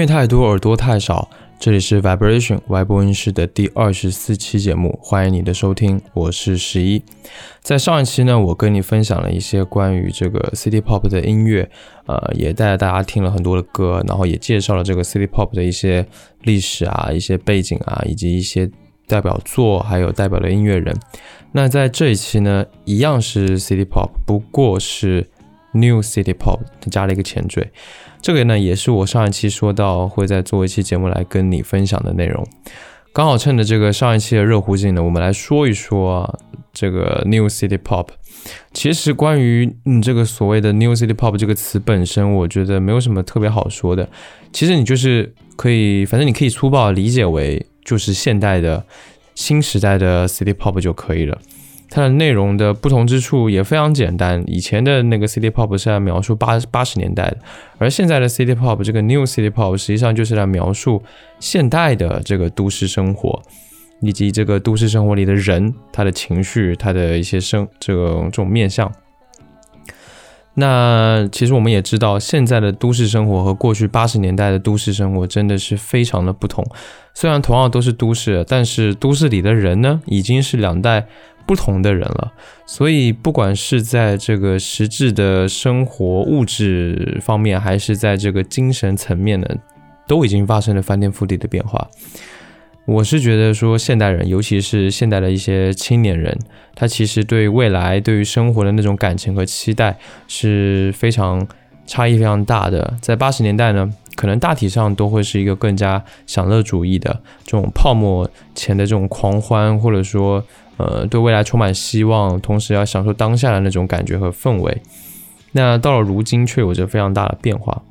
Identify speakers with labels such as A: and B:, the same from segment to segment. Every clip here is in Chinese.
A: 音乐太多，耳朵太少。这里是 Vibration 外播音室的第二十四期节目，欢迎你的收听，我是十一。在上一期呢，我跟你分享了一些关于这个 City Pop 的音乐，呃，也带大家听了很多的歌，然后也介绍了这个 City Pop 的一些历史啊、一些背景啊，以及一些代表作，还有代表的音乐人。那在这一期呢，一样是 City Pop，不过是 New City Pop，加了一个前缀。这个呢，也是我上一期说到会再做一期节目来跟你分享的内容。刚好趁着这个上一期的热乎劲呢，我们来说一说这个 New City Pop。其实关于你这个所谓的 New City Pop 这个词本身，我觉得没有什么特别好说的。其实你就是可以，反正你可以粗暴理解为就是现代的新时代的 City Pop 就可以了。它的内容的不同之处也非常简单。以前的那个 City Pop 是来描述八八十年代的，而现在的 City Pop 这个 New City Pop 实际上就是来描述现代的这个都市生活，以及这个都市生活里的人，他的情绪，他的一些生这种这种面相。那其实我们也知道，现在的都市生活和过去八十年代的都市生活真的是非常的不同。虽然同样都是都市，但是都市里的人呢，已经是两代。不同的人了，所以不管是在这个实质的生活物质方面，还是在这个精神层面呢，都已经发生了翻天覆地的变化。我是觉得说，现代人，尤其是现代的一些青年人，他其实对未来、对于生活的那种感情和期待是非常差异非常大的。在八十年代呢，可能大体上都会是一个更加享乐主义的这种泡沫前的这种狂欢，或者说。呃，对未来充满希望，同时要享受当下的那种感觉和氛围。那到了如今，却有着非常大的变化，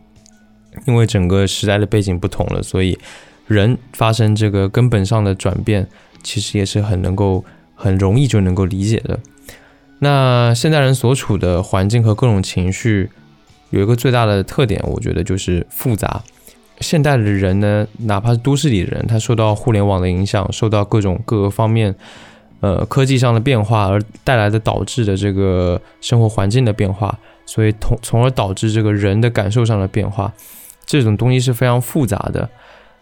A: 因为整个时代的背景不同了，所以人发生这个根本上的转变，其实也是很能够、很容易就能够理解的。那现代人所处的环境和各种情绪，有一个最大的特点，我觉得就是复杂。现代的人呢，哪怕是都市里的人，他受到互联网的影响，受到各种各个方面。呃，科技上的变化而带来的导致的这个生活环境的变化，所以同从而导致这个人的感受上的变化，这种东西是非常复杂的。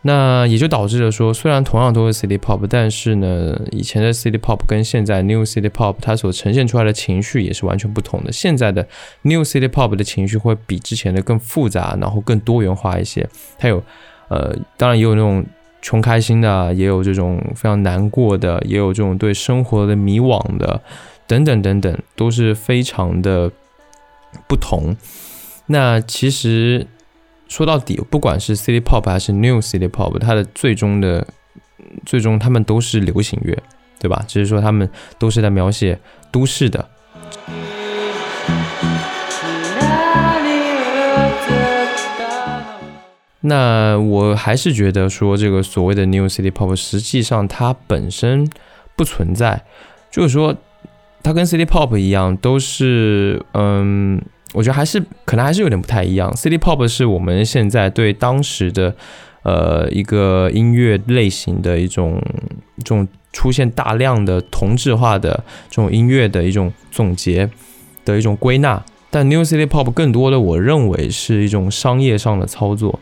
A: 那也就导致了说，虽然同样都是 City Pop，但是呢，以前的 City Pop 跟现在 New City Pop 它所呈现出来的情绪也是完全不同的。现在的 New City Pop 的情绪会比之前的更复杂，然后更多元化一些。它有，呃，当然也有那种。穷开心的，也有这种非常难过的，也有这种对生活的迷惘的，等等等等，都是非常的不同。那其实说到底，不管是 City Pop 还是 New City Pop，它的最终的最终，他们都是流行乐，对吧？只是说他们都是在描写都市的。那我还是觉得说，这个所谓的 New City Pop，实际上它本身不存在，就是说，它跟 City Pop 一样，都是，嗯，我觉得还是可能还是有点不太一样。City Pop 是我们现在对当时的，呃，一个音乐类型的一种，这种出现大量的同质化的这种音乐的一种总结的一种归纳，但 New City Pop 更多的，我认为是一种商业上的操作。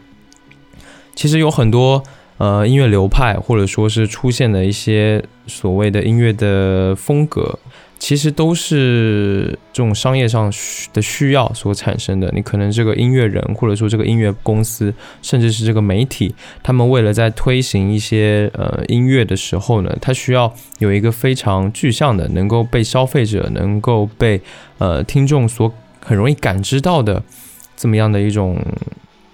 A: 其实有很多呃音乐流派，或者说是出现的一些所谓的音乐的风格，其实都是这种商业上的需要所产生的。你可能这个音乐人，或者说这个音乐公司，甚至是这个媒体，他们为了在推行一些呃音乐的时候呢，它需要有一个非常具象的，能够被消费者、能够被呃听众所很容易感知到的这么样的一种。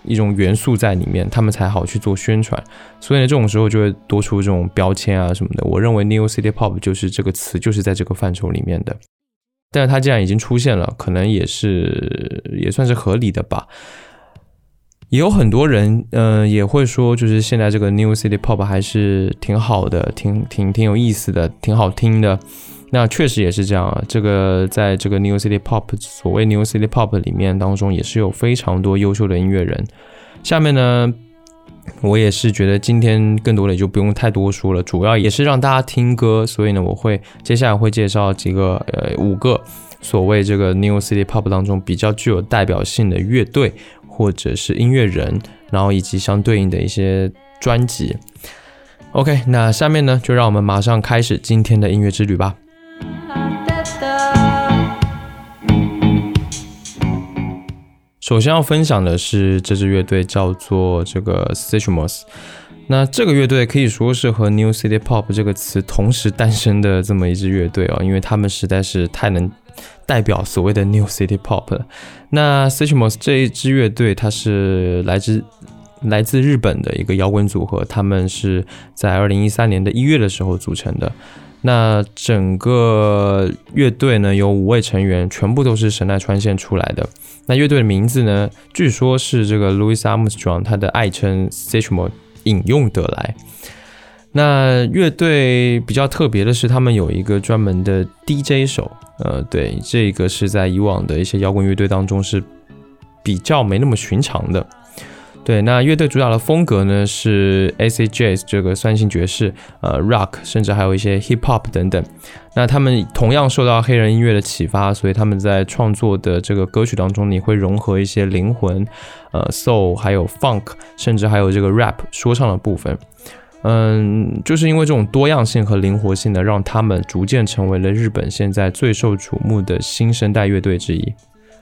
A: 一种元素在里面，他们才好去做宣传。所以呢，这种时候就会多出这种标签啊什么的。我认为 New City Pop 就是这个词，就是在这个范畴里面的。但是它既然已经出现了，可能也是也算是合理的吧。也有很多人，嗯，也会说，就是现在这个 New City Pop 还是挺好的，挺挺挺有意思的，挺好听的。那确实也是这样啊，这个在这个 New City Pop 所谓 New City Pop 里面当中，也是有非常多优秀的音乐人。下面呢，我也是觉得今天更多的也就不用太多说了，主要也是让大家听歌，所以呢，我会接下来会介绍几个呃五个所谓这个 New City Pop 当中比较具有代表性的乐队或者是音乐人。然后以及相对应的一些专辑。OK，那下面呢，就让我们马上开始今天的音乐之旅吧。首先要分享的是这支乐队，叫做这个 s i t u m o s 那这个乐队可以说是和 New City Pop 这个词同时诞生的这么一支乐队哦，因为他们实在是太能代表所谓的 New City Pop 了。那 s i t u m o s 这一支乐队，它是来自来自日本的一个摇滚组合，他们是在二零一三年的一月的时候组成的。那整个乐队呢，有五位成员，全部都是神奈川县出来的。那乐队的名字呢，据说是这个 Louis Armstrong 他的爱称 s i t u m o 引用得来。那乐队比较特别的是，他们有一个专门的 DJ 手，呃，对，这个是在以往的一些摇滚乐队当中是比较没那么寻常的。对，那乐队主打的风格呢是 AC Jazz 这个酸性爵士，呃，Rock，甚至还有一些 Hip Hop 等等。那他们同样受到黑人音乐的启发，所以他们在创作的这个歌曲当中，你会融合一些灵魂，呃，Soul，还有 Funk，甚至还有这个 Rap 说唱的部分。嗯，就是因为这种多样性和灵活性呢，让他们逐渐成为了日本现在最受瞩目的新生代乐队之一。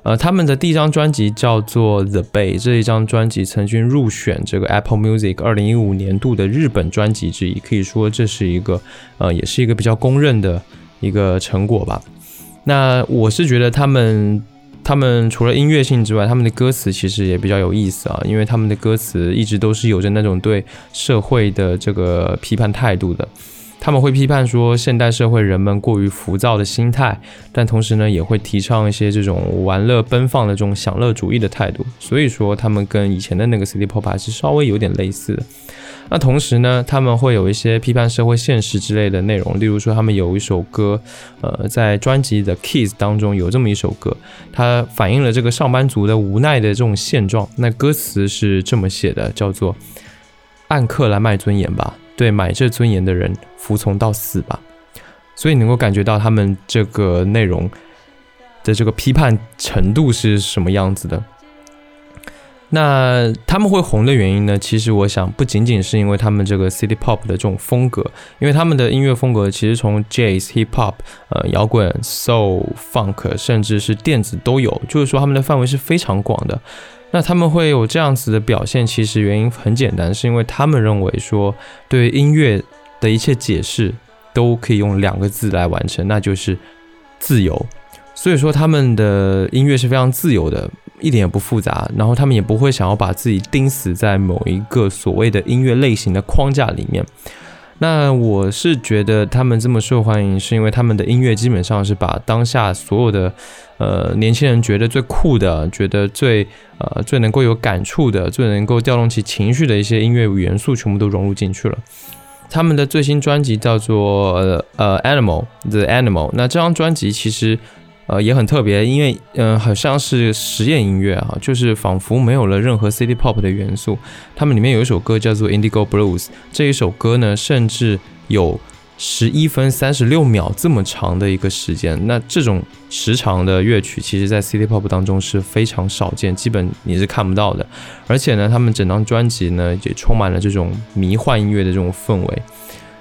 A: 呃，他们的第一张专辑叫做《The Bay》，这一张专辑曾经入选这个 Apple Music 二零一五年度的日本专辑之一，可以说这是一个呃，也是一个比较公认的一个成果吧。那我是觉得他们，他们除了音乐性之外，他们的歌词其实也比较有意思啊，因为他们的歌词一直都是有着那种对社会的这个批判态度的。他们会批判说现代社会人们过于浮躁的心态，但同时呢，也会提倡一些这种玩乐奔放的这种享乐主义的态度。所以说，他们跟以前的那个 City Pop 还是稍微有点类似的。那同时呢，他们会有一些批判社会现实之类的内容，例如说，他们有一首歌，呃，在专辑的 Keys 当中有这么一首歌，它反映了这个上班族的无奈的这种现状。那歌词是这么写的，叫做“按克来卖尊严吧”。对买这尊严的人服从到死吧，所以能够感觉到他们这个内容的这个批判程度是什么样子的。那他们会红的原因呢？其实我想不仅仅是因为他们这个 City Pop 的这种风格，因为他们的音乐风格其实从 Jazz、Hip Hop、呃摇滚、Soul、Funk，甚至是电子都有，就是说他们的范围是非常广的。那他们会有这样子的表现，其实原因很简单，是因为他们认为说，对音乐的一切解释都可以用两个字来完成，那就是自由。所以说他们的音乐是非常自由的，一点也不复杂，然后他们也不会想要把自己钉死在某一个所谓的音乐类型的框架里面。那我是觉得他们这么受欢迎，是因为他们的音乐基本上是把当下所有的。呃，年轻人觉得最酷的，觉得最呃最能够有感触的，最能够调动起情绪的一些音乐元素，全部都融入进去了。他们的最新专辑叫做呃 Animal The Animal，那这张专辑其实呃也很特别，因为嗯好像是实验音乐啊，就是仿佛没有了任何 City Pop 的元素。他们里面有一首歌叫做 Indigo Blues，这一首歌呢，甚至有。十一分三十六秒这么长的一个时间，那这种时长的乐曲，其实在 City Pop 当中是非常少见，基本你是看不到的。而且呢，他们整张专辑呢也充满了这种迷幻音乐的这种氛围，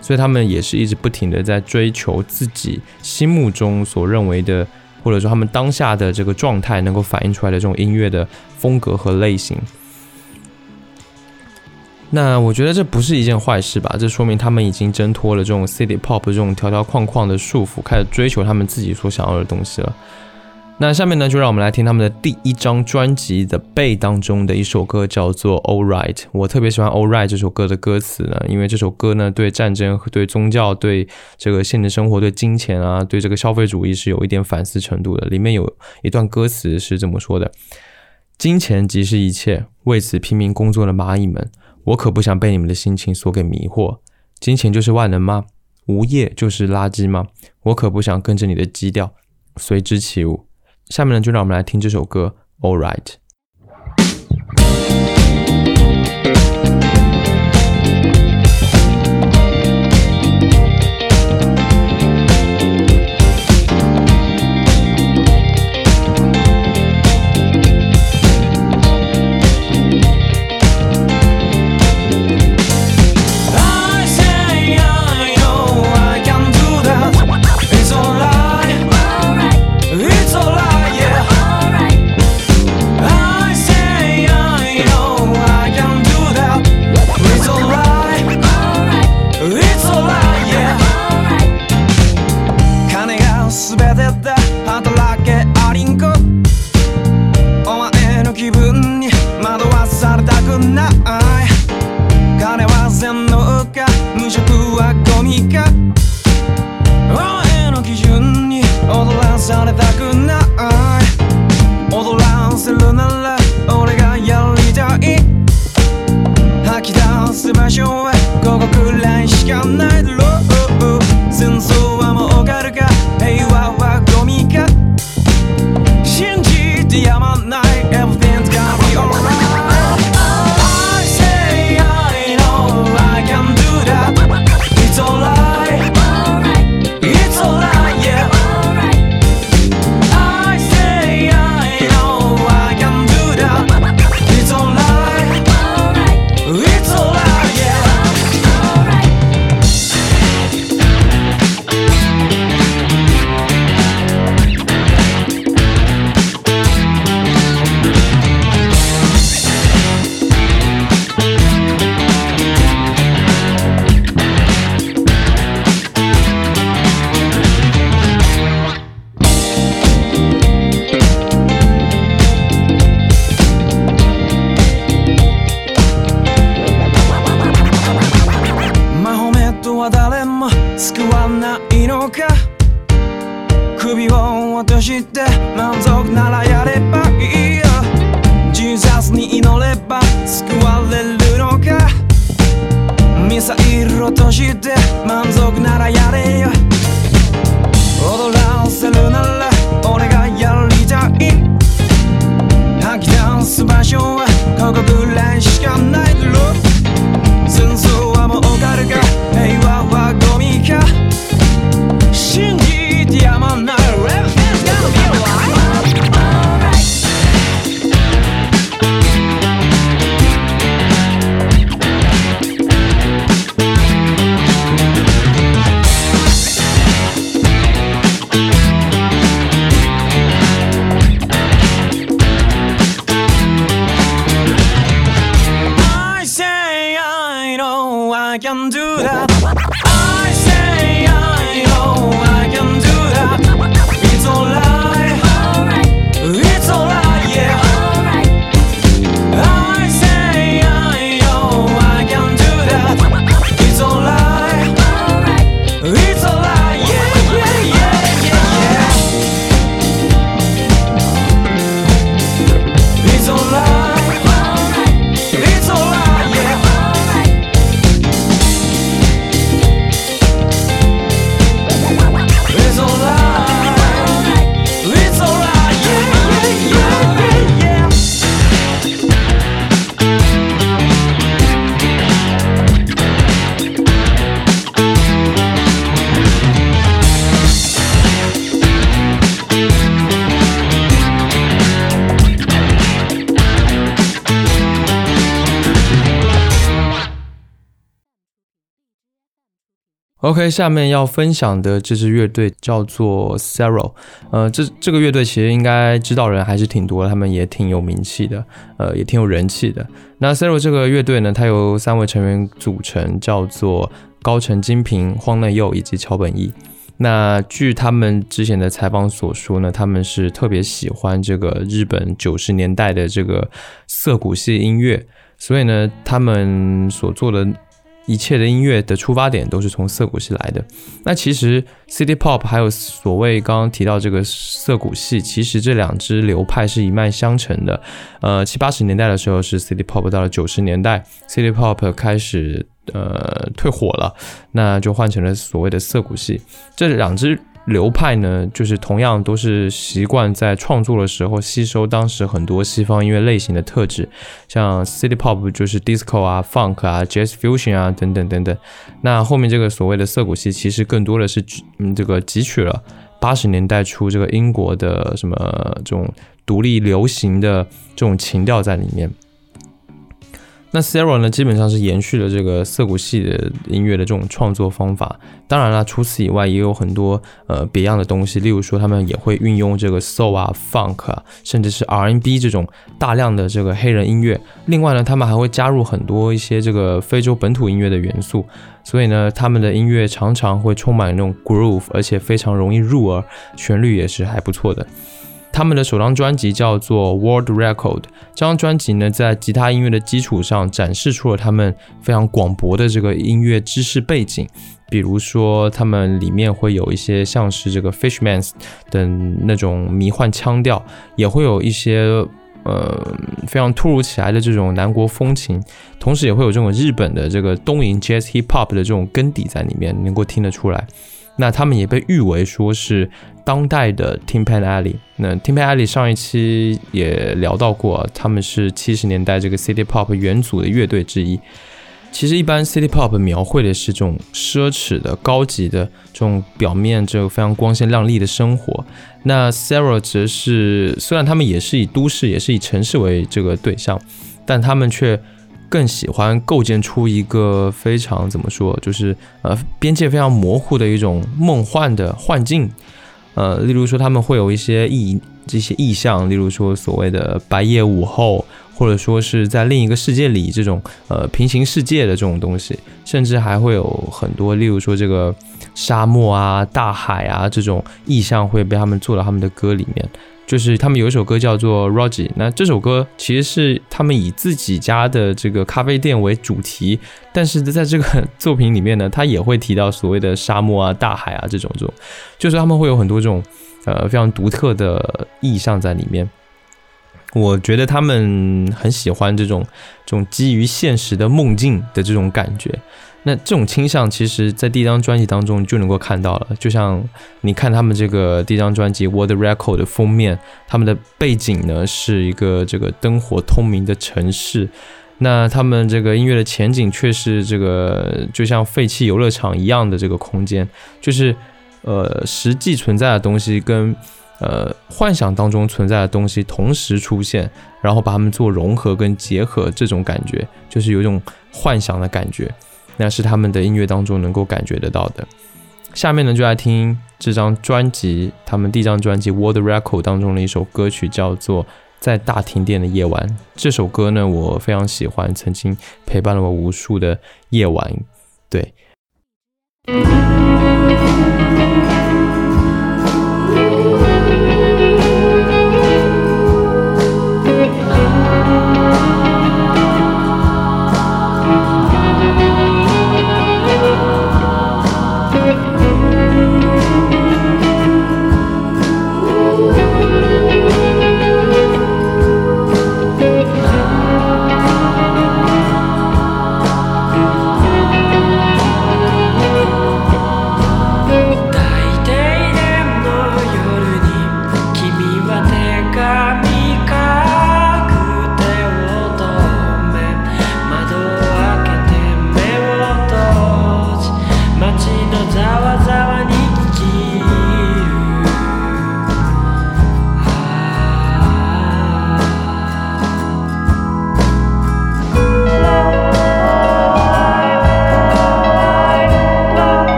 A: 所以他们也是一直不停的在追求自己心目中所认为的，或者说他们当下的这个状态能够反映出来的这种音乐的风格和类型。那我觉得这不是一件坏事吧？这说明他们已经挣脱了这种 city pop 这种条条框框的束缚，开始追求他们自己所想要的东西了。那下面呢，就让我们来听他们的第一张专辑《The Bay》当中的一首歌，叫做《All Right》。我特别喜欢《All Right》这首歌的歌词呢，因为这首歌呢，对战争、对宗教、对这个现实生活、对金钱啊、对这个消费主义是有一点反思程度的。里面有一段歌词是这么说的：“金钱即是一切，为此拼命工作的蚂蚁们。”我可不想被你们的心情所给迷惑。金钱就是万能吗？无业就是垃圾吗？我可不想跟着你的基调随之起舞。下面呢，就让我们来听这首歌《All Right》。OK，下面要分享的这支乐队叫做 Zero，呃，这这个乐队其实应该知道人还是挺多，他们也挺有名气的，呃，也挺有人气的。那 Zero 这个乐队呢，它由三位成员组成，叫做高城金平、荒内佑以及桥本义。那据他们之前的采访所说呢，他们是特别喜欢这个日本九十年代的这个涩谷系音乐，所以呢，他们所做的一切的音乐的出发点都是从涩谷系来的。那其实 City Pop 还有所谓刚刚提到这个涩谷系，其实这两支流派是一脉相承的。呃，七八十年代的时候是 City Pop，到了九十年代，City Pop 开始呃退火了，那就换成了所谓的涩谷系。这两支流派呢，就是同样都是习惯在创作的时候吸收当时很多西方音乐类型的特质，像 City Pop 就是 Disco 啊、Funk 啊、Jazz Fusion 啊等等等等。那后面这个所谓的涩谷系，其实更多的是嗯这个汲取了八十年代初这个英国的什么这种独立流行的这种情调在里面。那 Zero 呢，基本上是延续了这个涩谷系的音乐的这种创作方法。当然了，除此以外，也有很多呃别样的东西，例如说他们也会运用这个 Soul 啊、Funk 啊，甚至是 R&B 这种大量的这个黑人音乐。另外呢，他们还会加入很多一些这个非洲本土音乐的元素。所以呢，他们的音乐常常会充满那种 groove，而且非常容易入耳，旋律也是还不错的。他们的首张专辑叫做《World Record》，这张专辑呢，在吉他音乐的基础上展示出了他们非常广博的这个音乐知识背景。比如说，他们里面会有一些像是这个 Fishmans 的那种迷幻腔调，也会有一些呃非常突如其来的这种南国风情，同时也会有这种日本的这个东瀛 Jazz Hip Hop 的这种根底在里面，能够听得出来。那他们也被誉为说是当代的 Tim Pan Alley。那 Tim Pan Alley 上一期也聊到过，他们是七十年代这个 City Pop 元祖的乐队之一。其实一般 City Pop 描绘的是这种奢侈的、高级的这种表面这个非常光鲜亮丽的生活。那 Sarah 则是虽然他们也是以都市、也是以城市为这个对象，但他们却更喜欢构建出一个非常怎么说，就是呃边界非常模糊的一种梦幻的幻境。呃，例如说他们会有一些意这些意象，例如说所谓的白夜午后，或者说是在另一个世界里这种呃平行世界的这种东西，甚至还会有很多，例如说这个沙漠啊、大海啊这种意象会被他们做到他们的歌里面。
B: 就是他们有一首歌叫做《Roger》，那这首歌其实是他们以自己家的这个咖啡店为主题，但是在这个作品里面呢，他也会提到所谓的沙漠啊、大海啊这种这种，就是他们会有很多这种呃非常独特的意象在里面。我觉得他们很喜欢这种这种基于现实的梦境的这种感觉。那这种倾向，其实在第一张专辑当中就能够看到了。就像你看他们这个第一张专辑《World Record》的封面，他们的背景呢是一个这个灯火通明的城市。那他们这个音乐的前景却是这个就像废弃游乐场一样的这个空间，就是呃实际存在的东西跟。呃，幻想当中存在的东西同时出现，然后把它们做融合跟结合，这种感觉就是有一种幻想的感觉，那是他们的音乐当中能够感觉得到的。下面呢，就来听这张专辑，他们第一张专辑《World Record》当中的一首歌曲，叫做《在大停电的夜晚》。这首歌呢，我非常喜欢，曾经陪伴了我无数的夜晚。对。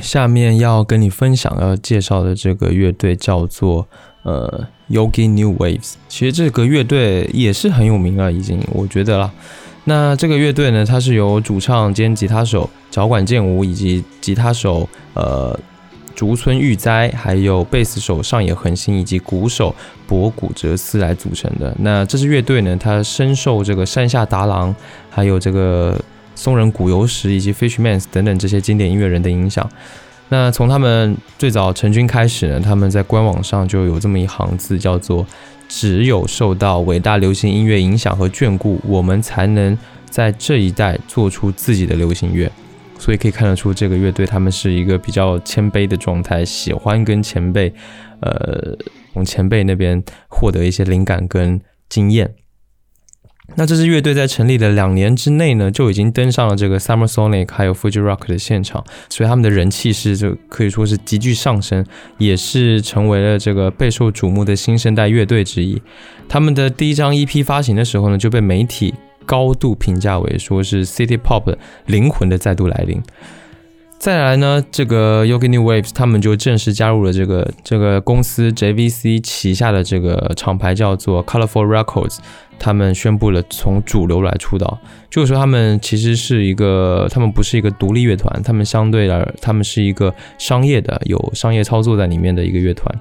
A: 下面要跟你分享要介绍的这个乐队叫做呃 Yogi New Waves。其实这个乐队也是很有名了，已经我觉得啦。那这个乐队呢，它是由主唱兼吉他手脚管健吾以及吉他手呃竹村裕哉，还有贝斯手上野恒星以及鼓手博古哲司来组成的。那这支乐队呢，它深受这个山下达郎，还有这个松人谷由实以及 Fishmans 等等这些经典音乐人的影响。那从他们最早成军开始呢，他们在官网上就有这么一行字，叫做。只有受到伟大流行音乐影响和眷顾，我们才能在这一代做出自己的流行乐。所以可以看得出，这个乐队他们是一个比较谦卑的状态，喜欢跟前辈，呃，从前辈那边获得一些灵感跟经验。那这支乐队在成立的两年之内呢，就已经登上了这个 Summer Sonic 还有 Fuji Rock 的现场，所以他们的人气是就可以说是急剧上升，也是成为了这个备受瞩目的新生代乐队之一。他们的第一张 EP 发行的时候呢，就被媒体高度评价为说是 City Pop 灵魂的再度来临。再来呢，这个 Yogi New Waves 他们就正式加入了这个这个公司 JVC 旗下的这个厂牌叫做 Colorful Records。他们宣布了从主流来出道，就是说他们其实是一个，他们不是一个独立乐团，他们相对而他们是一个商业的，有商业操作在里面的一个乐团。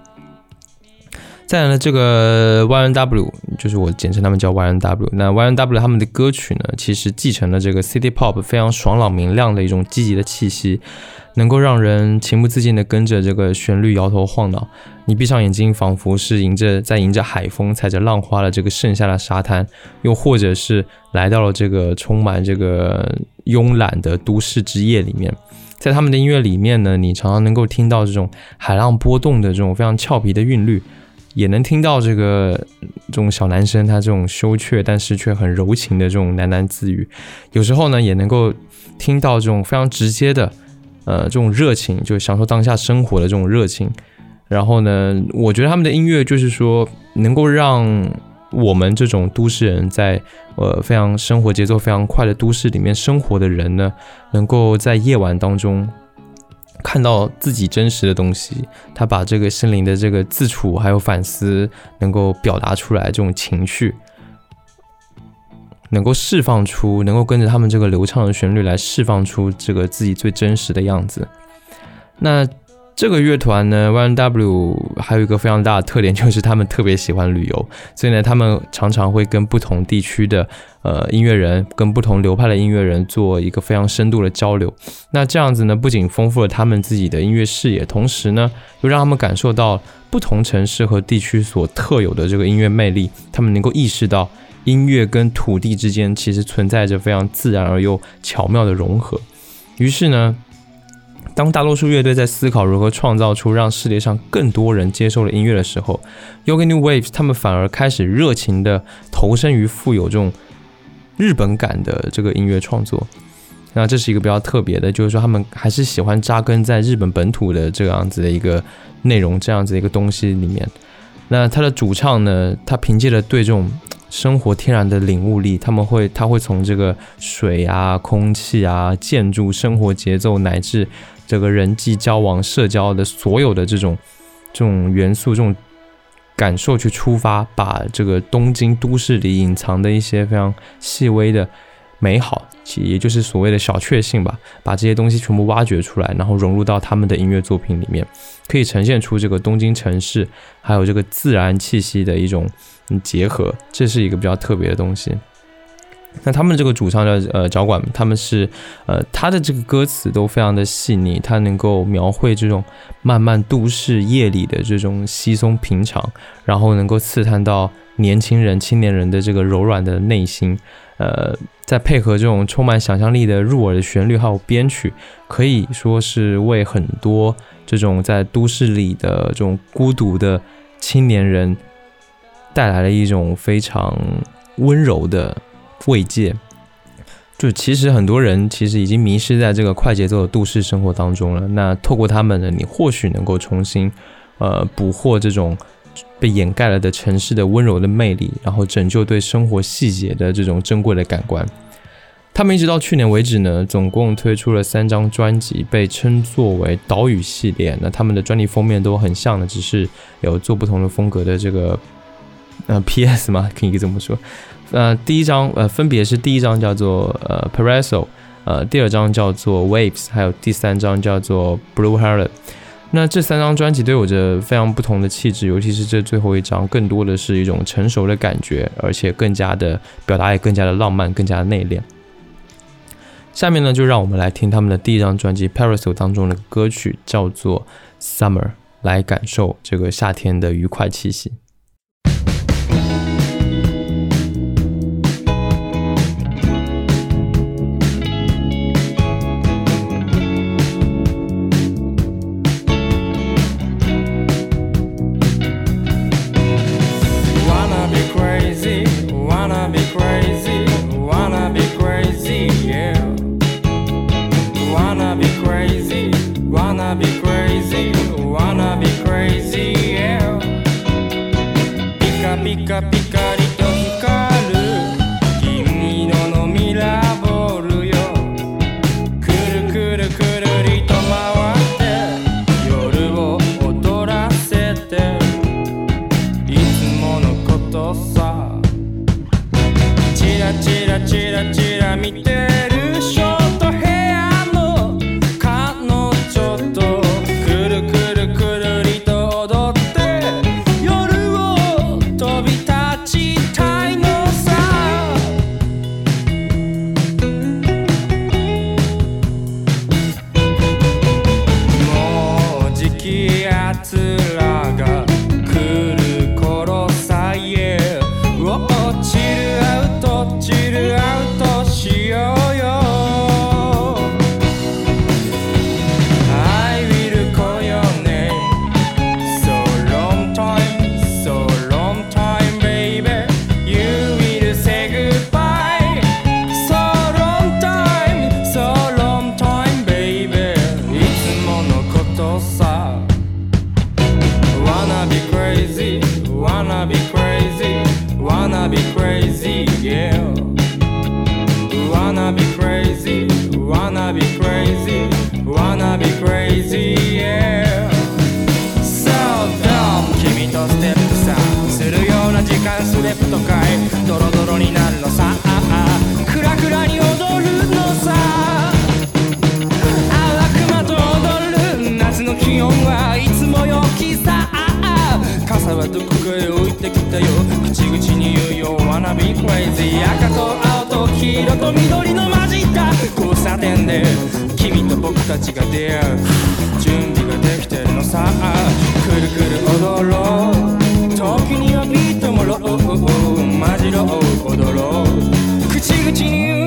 A: 再来呢，这个 YNW 就是我简称他们叫 YNW。那 YNW 他们的歌曲呢，其实继承了这个 City Pop 非常爽朗明亮的一种积极的气息，能够让人情不自禁的跟着这个旋律摇头晃脑。你闭上眼睛，仿佛是迎着在迎着海风，踩着浪花的这个盛夏的沙滩，又或者是来到了这个充满这个慵懒的都市之夜里面。在他们的音乐里面呢，你常常能够听到这种海浪波动的这种非常俏皮的韵律。也能听到这个这种小男生他这种羞怯但是却很柔情的这种喃喃自语，有时候呢也能够听到这种非常直接的呃这种热情，就享受当下生活的这种热情。然后呢，我觉得他们的音乐就是说能够让我们这种都市人在呃非常生活节奏非常快的都市里面生活的人呢，能够在夜晚当中。看到自己真实的东西，他把这个心灵的这个自处还有反思能够表达出来，这种情绪能够释放出，能够跟着他们这个流畅的旋律来释放出这个自己最真实的样子。那。这个乐团呢，YNW 还有一个非常大的特点，就是他们特别喜欢旅游，所以呢，他们常常会跟不同地区的呃音乐人，跟不同流派的音乐人做一个非常深度的交流。那这样子呢，不仅丰富了他们自己的音乐视野，同时呢，又让他们感受到不同城市和地区所特有的这个音乐魅力。他们能够意识到音乐跟土地之间其实存在着非常自然而又巧妙的融合。于是呢。当大多数乐队在思考如何创造出让世界上更多人接受的音乐的时候，Yoga New Waves 他们反而开始热情地投身于富有这种日本感的这个音乐创作。那这是一个比较特别的，就是说他们还是喜欢扎根在日本本土的这样子的一个内容，这样子的一个东西里面。那他的主唱呢，他凭借着对这种生活天然的领悟力，他们会他会从这个水啊、空气啊、建筑、生活节奏乃至这个人际交往、社交的所有的这种这种元素、这种感受去出发，把这个东京都市里隐藏的一些非常细微的美好，也就是所谓的小确幸吧，把这些东西全部挖掘出来，然后融入到他们的音乐作品里面，可以呈现出这个东京城市还有这个自然气息的一种结合，这是一个比较特别的东西。那他们这个主唱的呃脚管，他们是呃他的这个歌词都非常的细腻，他能够描绘这种漫漫都市夜里的这种稀松平常，然后能够刺探到年轻人、青年人的这个柔软的内心，呃，再配合这种充满想象力的入耳的旋律还有编曲，可以说是为很多这种在都市里的这种孤独的青年人带来了一种非常温柔的。慰藉，就其实很多人其实已经迷失在这个快节奏的都市生活当中了。那透过他们呢，你或许能够重新，呃，捕获这种被掩盖了的城市的温柔的魅力，然后拯救对生活细节的这种珍贵的感官。
C: 他们一直到去年为止呢，总共推出了三张专辑，被称作为岛屿系列。那他们的专辑封面都很像的，只是有做不同的风格的这个呃 P.S. 嘛，可以这么说。呃，第一张呃分别是第一张叫做呃 Paraso，呃第二张叫做 Waves，还有第三张叫做 Blue Heart。那这三张专辑都有着非常不同的气质，尤其是这最后一张，更多的是一种成熟的感觉，而且更加的表达也更加的浪漫，更加的内敛。下面呢，就让我们来听他们的第一张专辑《Parasol》当中的歌曲，叫做《Summer》，来感受这个夏天的愉快气息。Wanna be crazy, wanna be crazy, yeah. Pika, pika, pika. 気温はいつもよきさ傘はどこかへ置いてきたよ。口々に言うよ。Wanna be crazy 赤と青と黄色と緑の混じった交差点で君と僕たちが出会う。準備ができてるのさ。くるくる踊ろう。時にはビートもろう混じろう。踊ろう。口々に言う。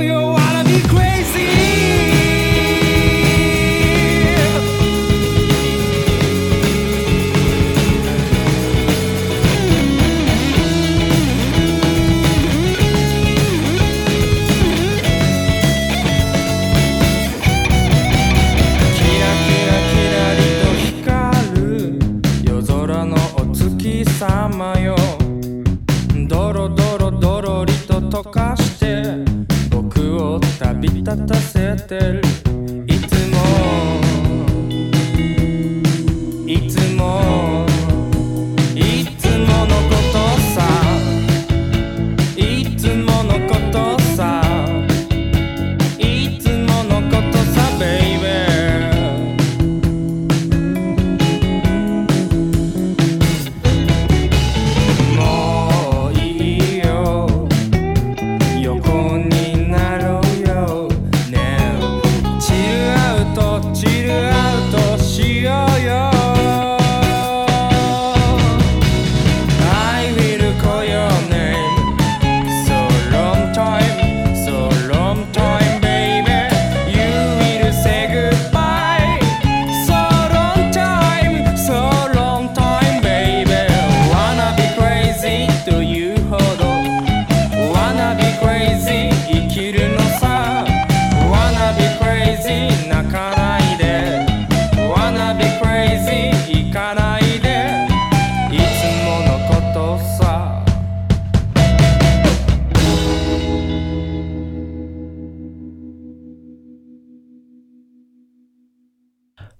C: pastel.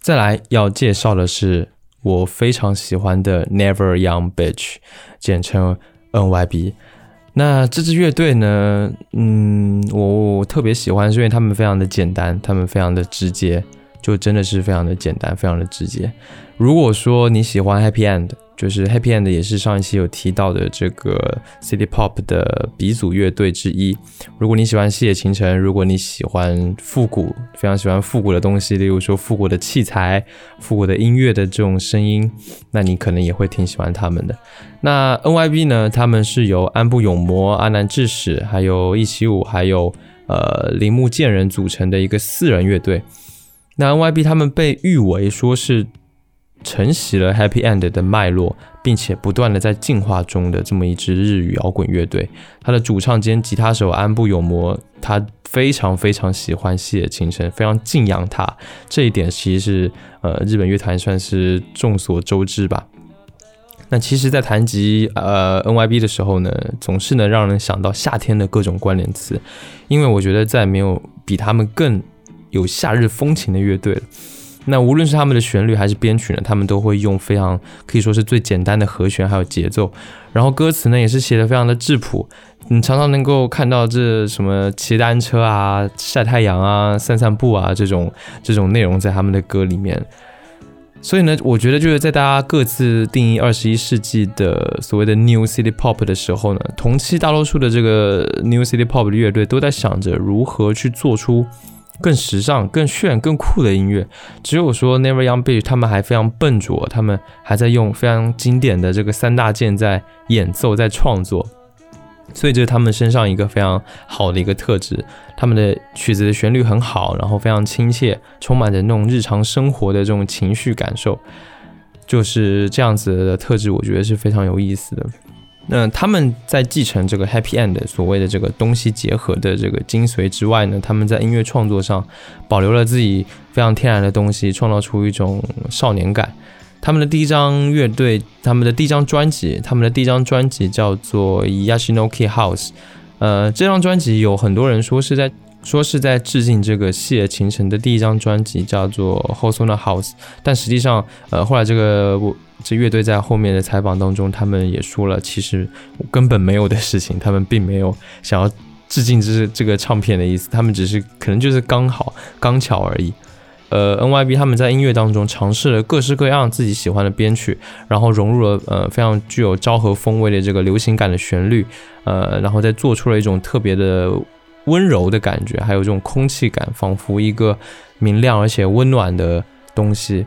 A: 再来要介绍的是我非常喜欢的 Never Young Bitch，简称 NYB。那这支乐队呢，嗯，我我特别喜欢，是因为他们非常的简单，他们非常的直接，就真的是非常的简单，非常的直接。如果说你喜欢 Happy End，就是 Happy End 也是上一期有提到的这个 City Pop 的鼻祖乐队之一。如果你喜欢细野晴臣，如果你喜欢复古，非常喜欢复古的东西，例如说复古的器材、复古的音乐的这种声音，那你可能也会挺喜欢他们的。那 NYB 呢？他们是由安部勇磨、阿南智史、还有一起舞，还有呃铃木健人组成的一个四人乐队。那 NYB 他们被誉为说是。承袭了 Happy End 的脉络，并且不断的在进化中的这么一支日语摇滚乐队。他的主唱兼吉他手安部有磨，他非常非常喜欢细野晴臣，非常敬仰他。这一点其实是呃日本乐坛算是众所周知吧。那其实，在谈及呃 NYB 的时候呢，总是能让人想到夏天的各种关联词，因为我觉得再没有比他们更有夏日风情的乐队。那无论是他们的旋律还是编曲呢，他们都会用非常可以说是最简单的和弦还有节奏，然后歌词呢也是写的非常的质朴，你常常能够看到这什么骑单车啊、晒太阳啊、散散步啊这种这种内容在他们的歌里面。所以呢，我觉得就是在大家各自定义二十一世纪的所谓的 New City Pop 的时候呢，同期大多数的这个 New City Pop 的乐队都在想着如何去做出。更时尚、更炫、更酷的音乐，只有说 Never Young Bitch 他们还非常笨拙，他们还在用非常经典的这个三大件在演奏、在创作，所以这是他们身上一个非常好的一个特质。他们的曲子的旋律很好，然后非常亲切，充满着那种日常生活的这种情绪感受，就是这样子的特质，我觉得是非常有意思的。那他们在继承这个 Happy End 所谓的这个东西结合的这个精髓之外呢，他们在音乐创作上保留了自己非常天然的东西，创造出一种少年感。他们的第一张乐队，他们的第一张专辑，他们的第一张专辑叫做 Yashinoki House。呃，这张专辑有很多人说是在说是在致敬这个细野晴臣的第一张专辑叫做 Hosono House，但实际上，呃，后来这个我。这乐队在后面的采访当中，他们也说了，其实根本没有的事情，他们并没有想要致敬这这个唱片的意思，他们只是可能就是刚好刚巧而已。呃，NYB 他们在音乐当中尝试了各式各样自己喜欢的编曲，然后融入了呃非常具有昭和风味的这个流行感的旋律，呃，然后再做出了一种特别的温柔的感觉，还有这种空气感，仿佛一个明亮而且温暖的东西。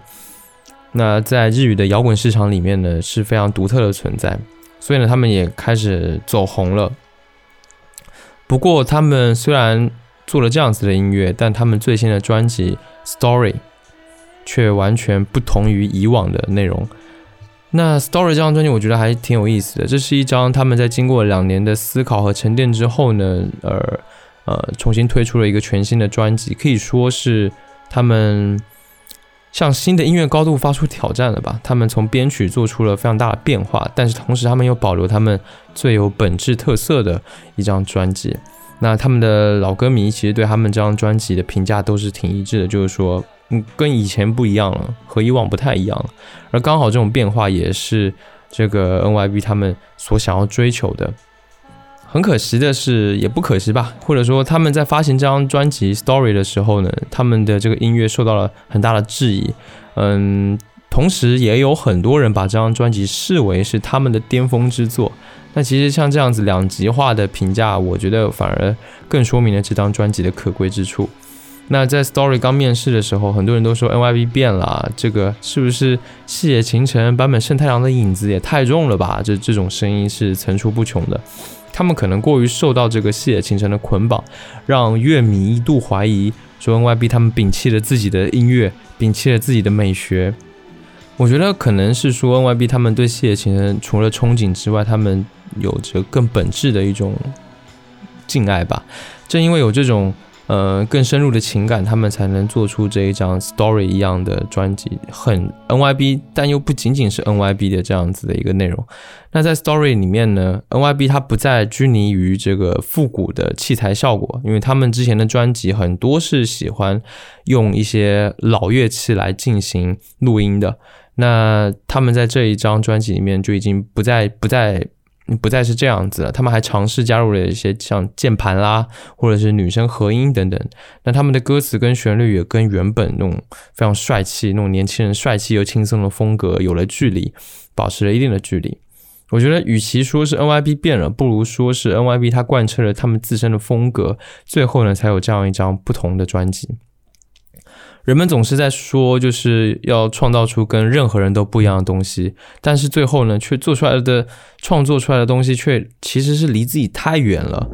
A: 那在日语的摇滚市场里面呢，是非常独特的存在，所以呢，他们也开始走红了。不过，他们虽然做了这样子的音乐，但他们最新的专辑《Story》却完全不同于以往的内容。那《Story》这张专辑，我觉得还挺有意思的。这是一张他们在经过两年的思考和沉淀之后呢，呃呃，重新推出了一个全新的专辑，可以说是他们。向新的音乐高度发出挑战了吧？他们从编曲做出了非常大的变化，但是同时他们又保留他们最有本质特色的一张专辑。那他们的老歌迷其实对他们这张专辑的评价都是挺一致的，就是说，嗯，跟以前不一样了，和以往不太一样了。而刚好这种变化也是这个 NYB 他们所想要追求的。很可惜的是，也不可惜吧，或者说他们在发行这张专辑《Story》的时候呢，他们的这个音乐受到了很大的质疑。嗯，同时也有很多人把这张专辑视为是他们的巅峰之作。那其实像这样子两极化的评价，我觉得反而更说明了这张专辑的可贵之处。那在《Story》刚面世的时候，很多人都说 NYB 变了，这个是不是细野晴臣、版本胜太郎的影子也太重了吧？这这种声音是层出不穷的。他们可能过于受到这个细野晴臣的捆绑，让乐迷一度怀疑说 NYB 他们摒弃了自己的音乐，摒弃了自己的美学。我觉得可能是说 NYB 他们对细野晴臣除了憧憬之外，他们有着更本质的一种敬爱吧。正因为有这种呃更深入的情感，他们才能做出这一张 Story 一样的专辑，很 NYB，但又不仅仅是 NYB 的这样子的一个内容。那在 Story 里面呢，NYB 它不再拘泥于这个复古的器材效果，因为他们之前的专辑很多是喜欢用一些老乐器来进行录音的。那他们在这一张专辑里面就已经不再不再不再是这样子了，他们还尝试加入了一些像键盘啦，或者是女生合音等等。那他们的歌词跟旋律也跟原本那种非常帅气、那种年轻人帅气又轻松的风格有了距离，保持了一定的距离。我觉得，与其说是 NYB 变了，不如说是 NYB 它贯彻了他们自身的风格，最后呢才有这样一张不同的专辑。人们总是在说，就是要创造出跟任何人都不一样的东西，但是最后呢，却做出来的创作出来的东西，却其实是离自己太远了。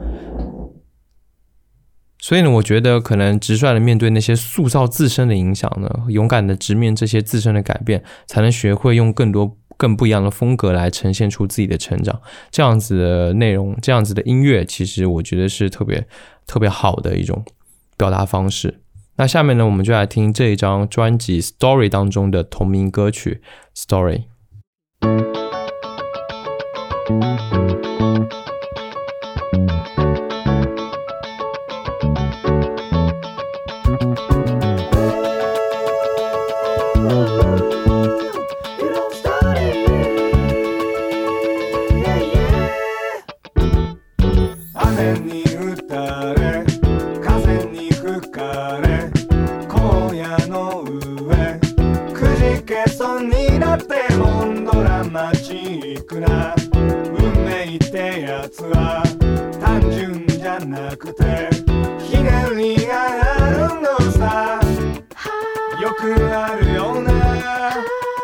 A: 所以呢，我觉得可能直率的面对那些塑造自身的影响呢，勇敢的直面这些自身的改变，才能学会用更多更不一样的风格来呈现出自己的成长。这样子的内容，这样子的音乐，其实我觉得是特别特别好的一种表达方式。那下面呢，我们就来听这一张专辑《Story》当中的同名歌曲《Story》。
D: なくてひねりがあるのさ。よくあるような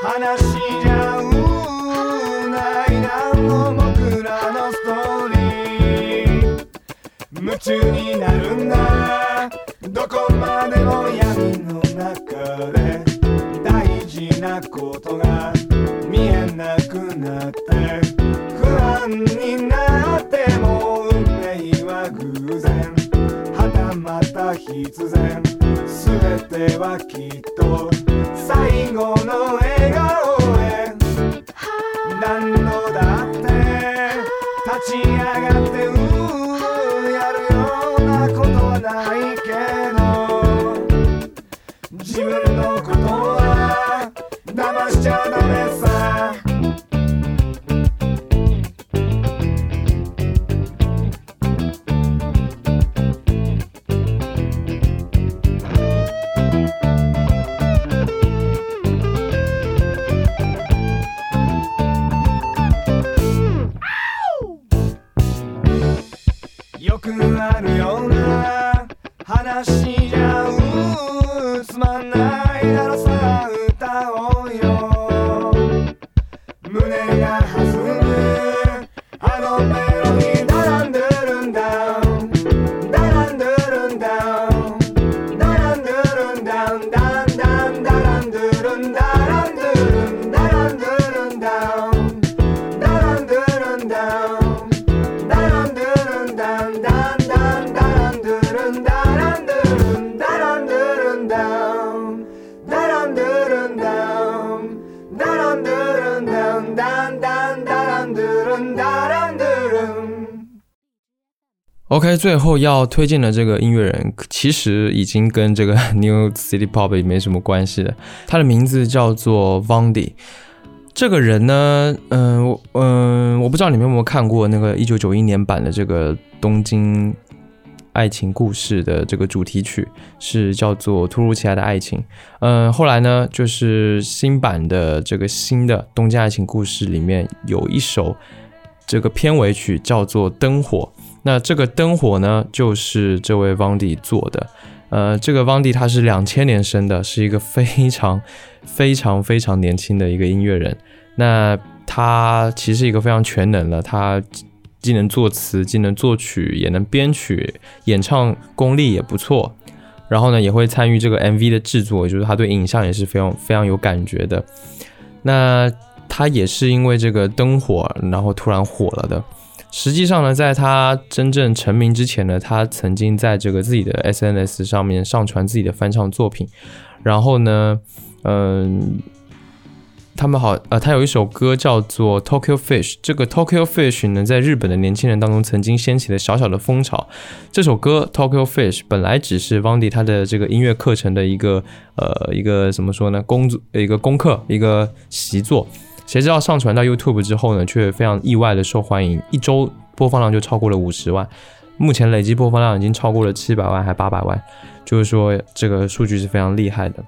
D: 話じゃない。何の僕らのストーリー。夢中になるんだ。どこまでも闇の中で大事なことが然全てはきっと最後の笑顔。
A: OK，最后要推荐的这个音乐人，其实已经跟这个 New City Pop 也没什么关系了。他的名字叫做 Vandy。这个人呢，嗯，嗯，我不知道你们有没有看过那个一九九一年版的这个《东京爱情故事》的这个主题曲，是叫做《突如其来的爱情》。嗯，后来呢，就是新版的这个新的《东京爱情故事》里面有一首这个片尾曲，叫做《灯火》。那这个灯火呢，就是这位汪迪做的。呃，这个汪迪他是两千年生的，是一个非常非常非常年轻的一个音乐人。那他其实一个非常全能的，他既能作词，既能作曲，也能编曲，演唱功力也不错。然后呢，也会参与这个 MV 的制作，就是他对影像也是非常非常有感觉的。那他也是因为这个灯火，然后突然火了的。实际上呢，在他真正成名之前呢，他曾经在这个自己的 SNS 上面上传自己的翻唱作品，然后呢，嗯。他们好，呃，他有一首歌叫做《Tokyo Fish》，这个《Tokyo Fish》呢，在日本的年轻人当中曾经掀起了小小的风潮。这首歌《Tokyo Fish》本来只是 Vandy 他的这个音乐课程的一个，呃，一个怎么说呢，工作一个功课，一个习作。谁知道上传到 YouTube 之后呢，却非常意外的受欢迎，一周播放量就超过了五十万，目前累计播放量已经超过了七百万，还八百万，就是说这个数据是非常厉害的。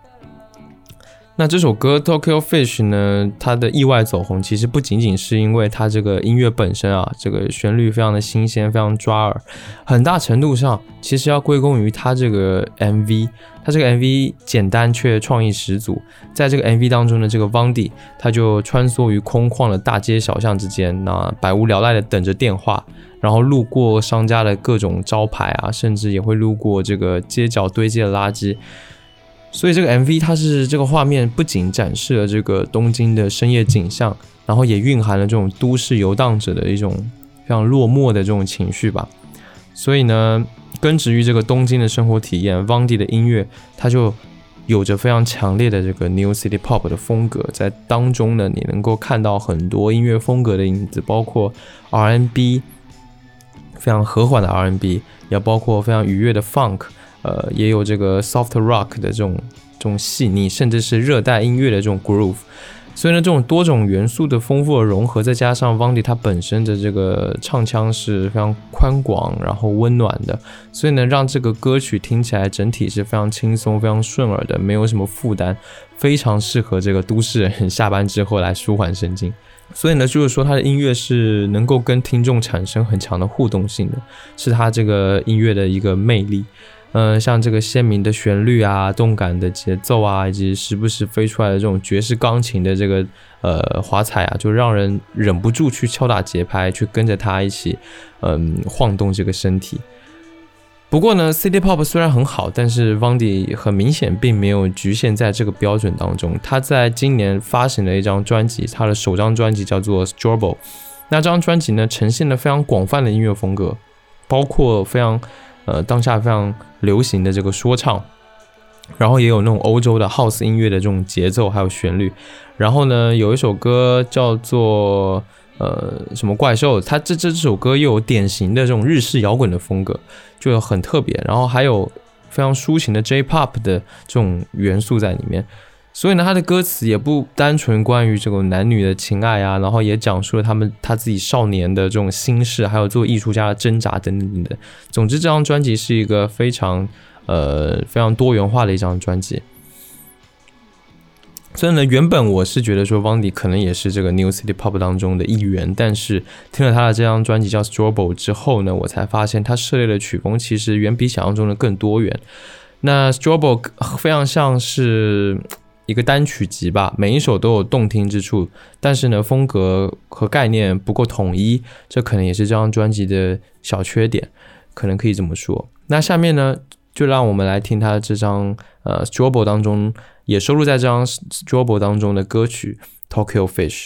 A: 那这首歌《Tokyo Fish》呢？它的意外走红，其实不仅仅是因为它这个音乐本身啊，这个旋律非常的新鲜，非常抓耳，很大程度上其实要归功于它这个 MV。它这个 MV 简单却创意十足，在这个 MV 当中呢，这个 Vandy 他就穿梭于空旷的大街小巷之间，那百无聊赖的等着电话，然后路过商家的各种招牌啊，甚至也会路过这个街角堆积的垃圾。所以这个 MV 它是这个画面不仅展示了这个东京的深夜景象，然后也蕴含了这种都市游荡者的一种非常落寞的这种情绪吧。所以呢，根植于这个东京的生活体验，Vandy 的音乐它就有着非常强烈的这个 New City Pop 的风格，在当中呢，你能够看到很多音乐风格的影子，包括 R&B，非常和缓的 R&B，也包括非常愉悦的 Funk。呃，也有这个 soft rock 的这种这种细腻，甚至是热带音乐的这种 groove。所以呢，这种多种元素的丰富的融合，再加上 Vandy 他本身的这个唱腔是非常宽广，然后温暖的，所以呢，让这个歌曲听起来整体是非常轻松、非常顺耳的，没有什么负担，非常适合这个都市人下班之后来舒缓神经。所以呢，就是说他的音乐是能够跟听众产生很强的互动性的，是他这个音乐的一个魅力。嗯，像这个鲜明的旋律啊，动感的节奏啊，以及时不时飞出来的这种爵士钢琴的这个呃华彩啊，就让人忍不住去敲打节拍，去跟着他一起嗯晃动这个身体。不过呢，City Pop 虽然很好，但是 Vandy 很明显并没有局限在这个标准当中。他在今年发行了一张专辑，他的首张专辑叫做《Strawberry》。那张专辑呢，呈现了非常广泛的音乐风格，包括非常。呃，当下非常流行的这个说唱，然后也有那种欧洲的 house 音乐的这种节奏还有旋律，然后呢，有一首歌叫做呃什么怪兽，它这这这首歌又有典型的这种日式摇滚的风格，就很特别，然后还有非常抒情的 J-pop 的这种元素在里面。所以呢，他的歌词也不单纯关于这个男女的情爱啊，然后也讲述了他们他自己少年的这种心事，还有做艺术家的挣扎等等等等。总之，这张专辑是一个非常呃非常多元化的一张专辑。所以呢，原本我是觉得说 Vandy 可能也是这个 New City Pop 当中的一员，但是听了他的这张专辑叫 Strawberry 之后呢，我才发现他涉猎的曲风其实远比想象中的更多元。那 Strawberry 非常像是。一个单曲集吧，每一首都有动听之处，但是呢，风格和概念不够统一，这可能也是这张专辑的小缺点，可能可以这么说。那下面呢，就让我们来听他这张呃《Strawberry》当中也收录在这张《Strawberry》当中的歌曲《Tokyo Fish》。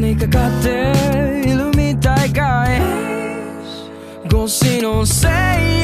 E: にかかっているみたいかい。越しのせい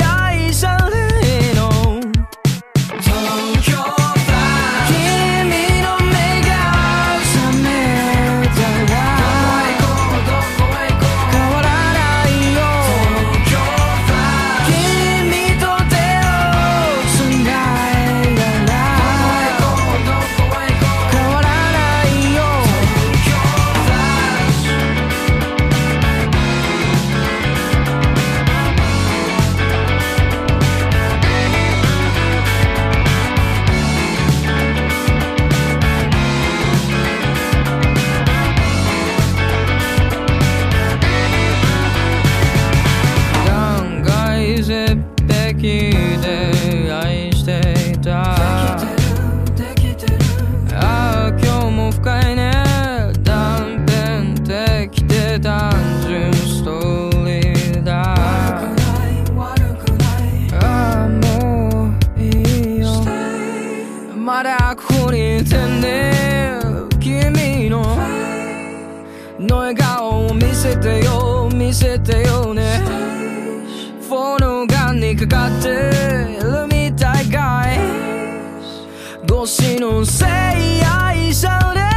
E: 見せてよね。フォルガンにかかってるみたいかい。年のせい愛者で。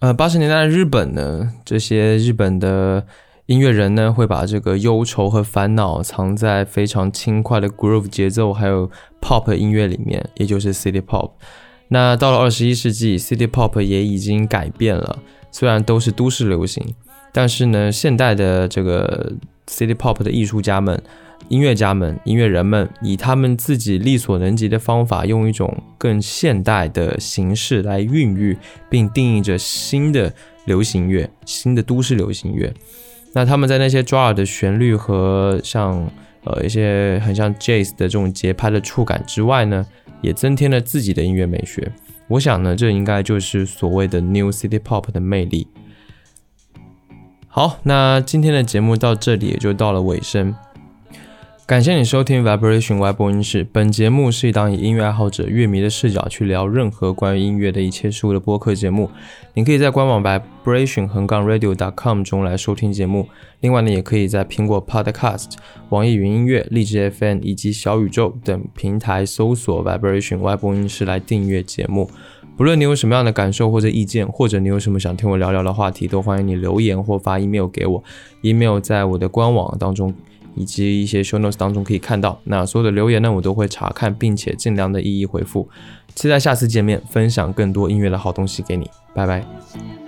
A: 呃，八十年代的日本呢，这些日本的音乐人呢，会把这个忧愁和烦恼藏在非常轻快的 groove 节奏还有 pop 音乐里面，也就是 city pop。那到了二十一世纪，city pop 也已经改变了，虽然都是都市流行，但是呢，现代的这个 city pop 的艺术家们、音乐家们、音乐人们，以他们自己力所能及的方法，用一种更现代的形式来孕育并定义着新的流行乐、新的都市流行乐。那他们在那些抓耳的旋律和像呃一些很像 jazz 的这种节拍的触感之外呢，也增添了自己的音乐美学。我想呢，这应该就是所谓的 New City Pop 的魅力。好，那今天的节目到这里也就到了尾声。感谢你收听 Vibration 外播音室。本节目是一档以音乐爱好者、乐迷的视角去聊任何关于音乐的一切事物的播客节目。你可以在官网 vibration 横杠 radio dot com 中来收听节目。另外呢，也可以在苹果 Podcast、网易云音乐、荔枝 FM 以及小宇宙等平台搜索 Vibration 外播音室来订阅节目。不论你有什么样的感受或者意见，或者你有什么想听我聊聊的话题，都欢迎你留言或发 email 给我。email 在我的官网当中。以及一些 show notes 当中可以看到，那所有的留言呢，我都会查看，并且尽量的一一回复。期待下次见面，分享更多音乐的好东西给你，拜拜。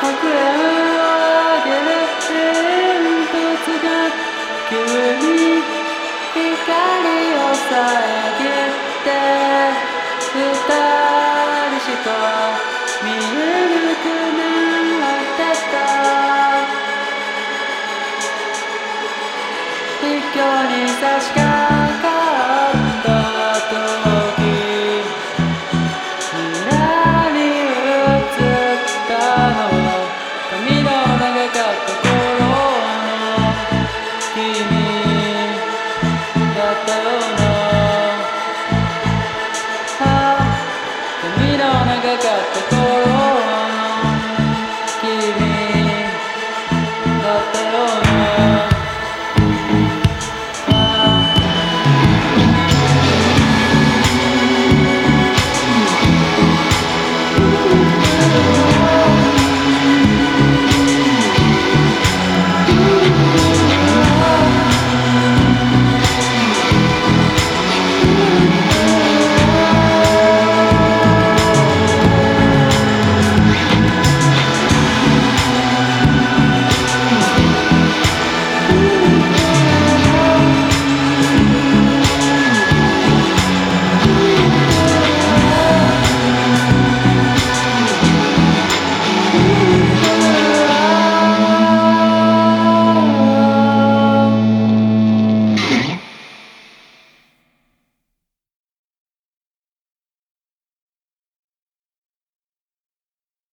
F: 白煙を上げる煙突が君に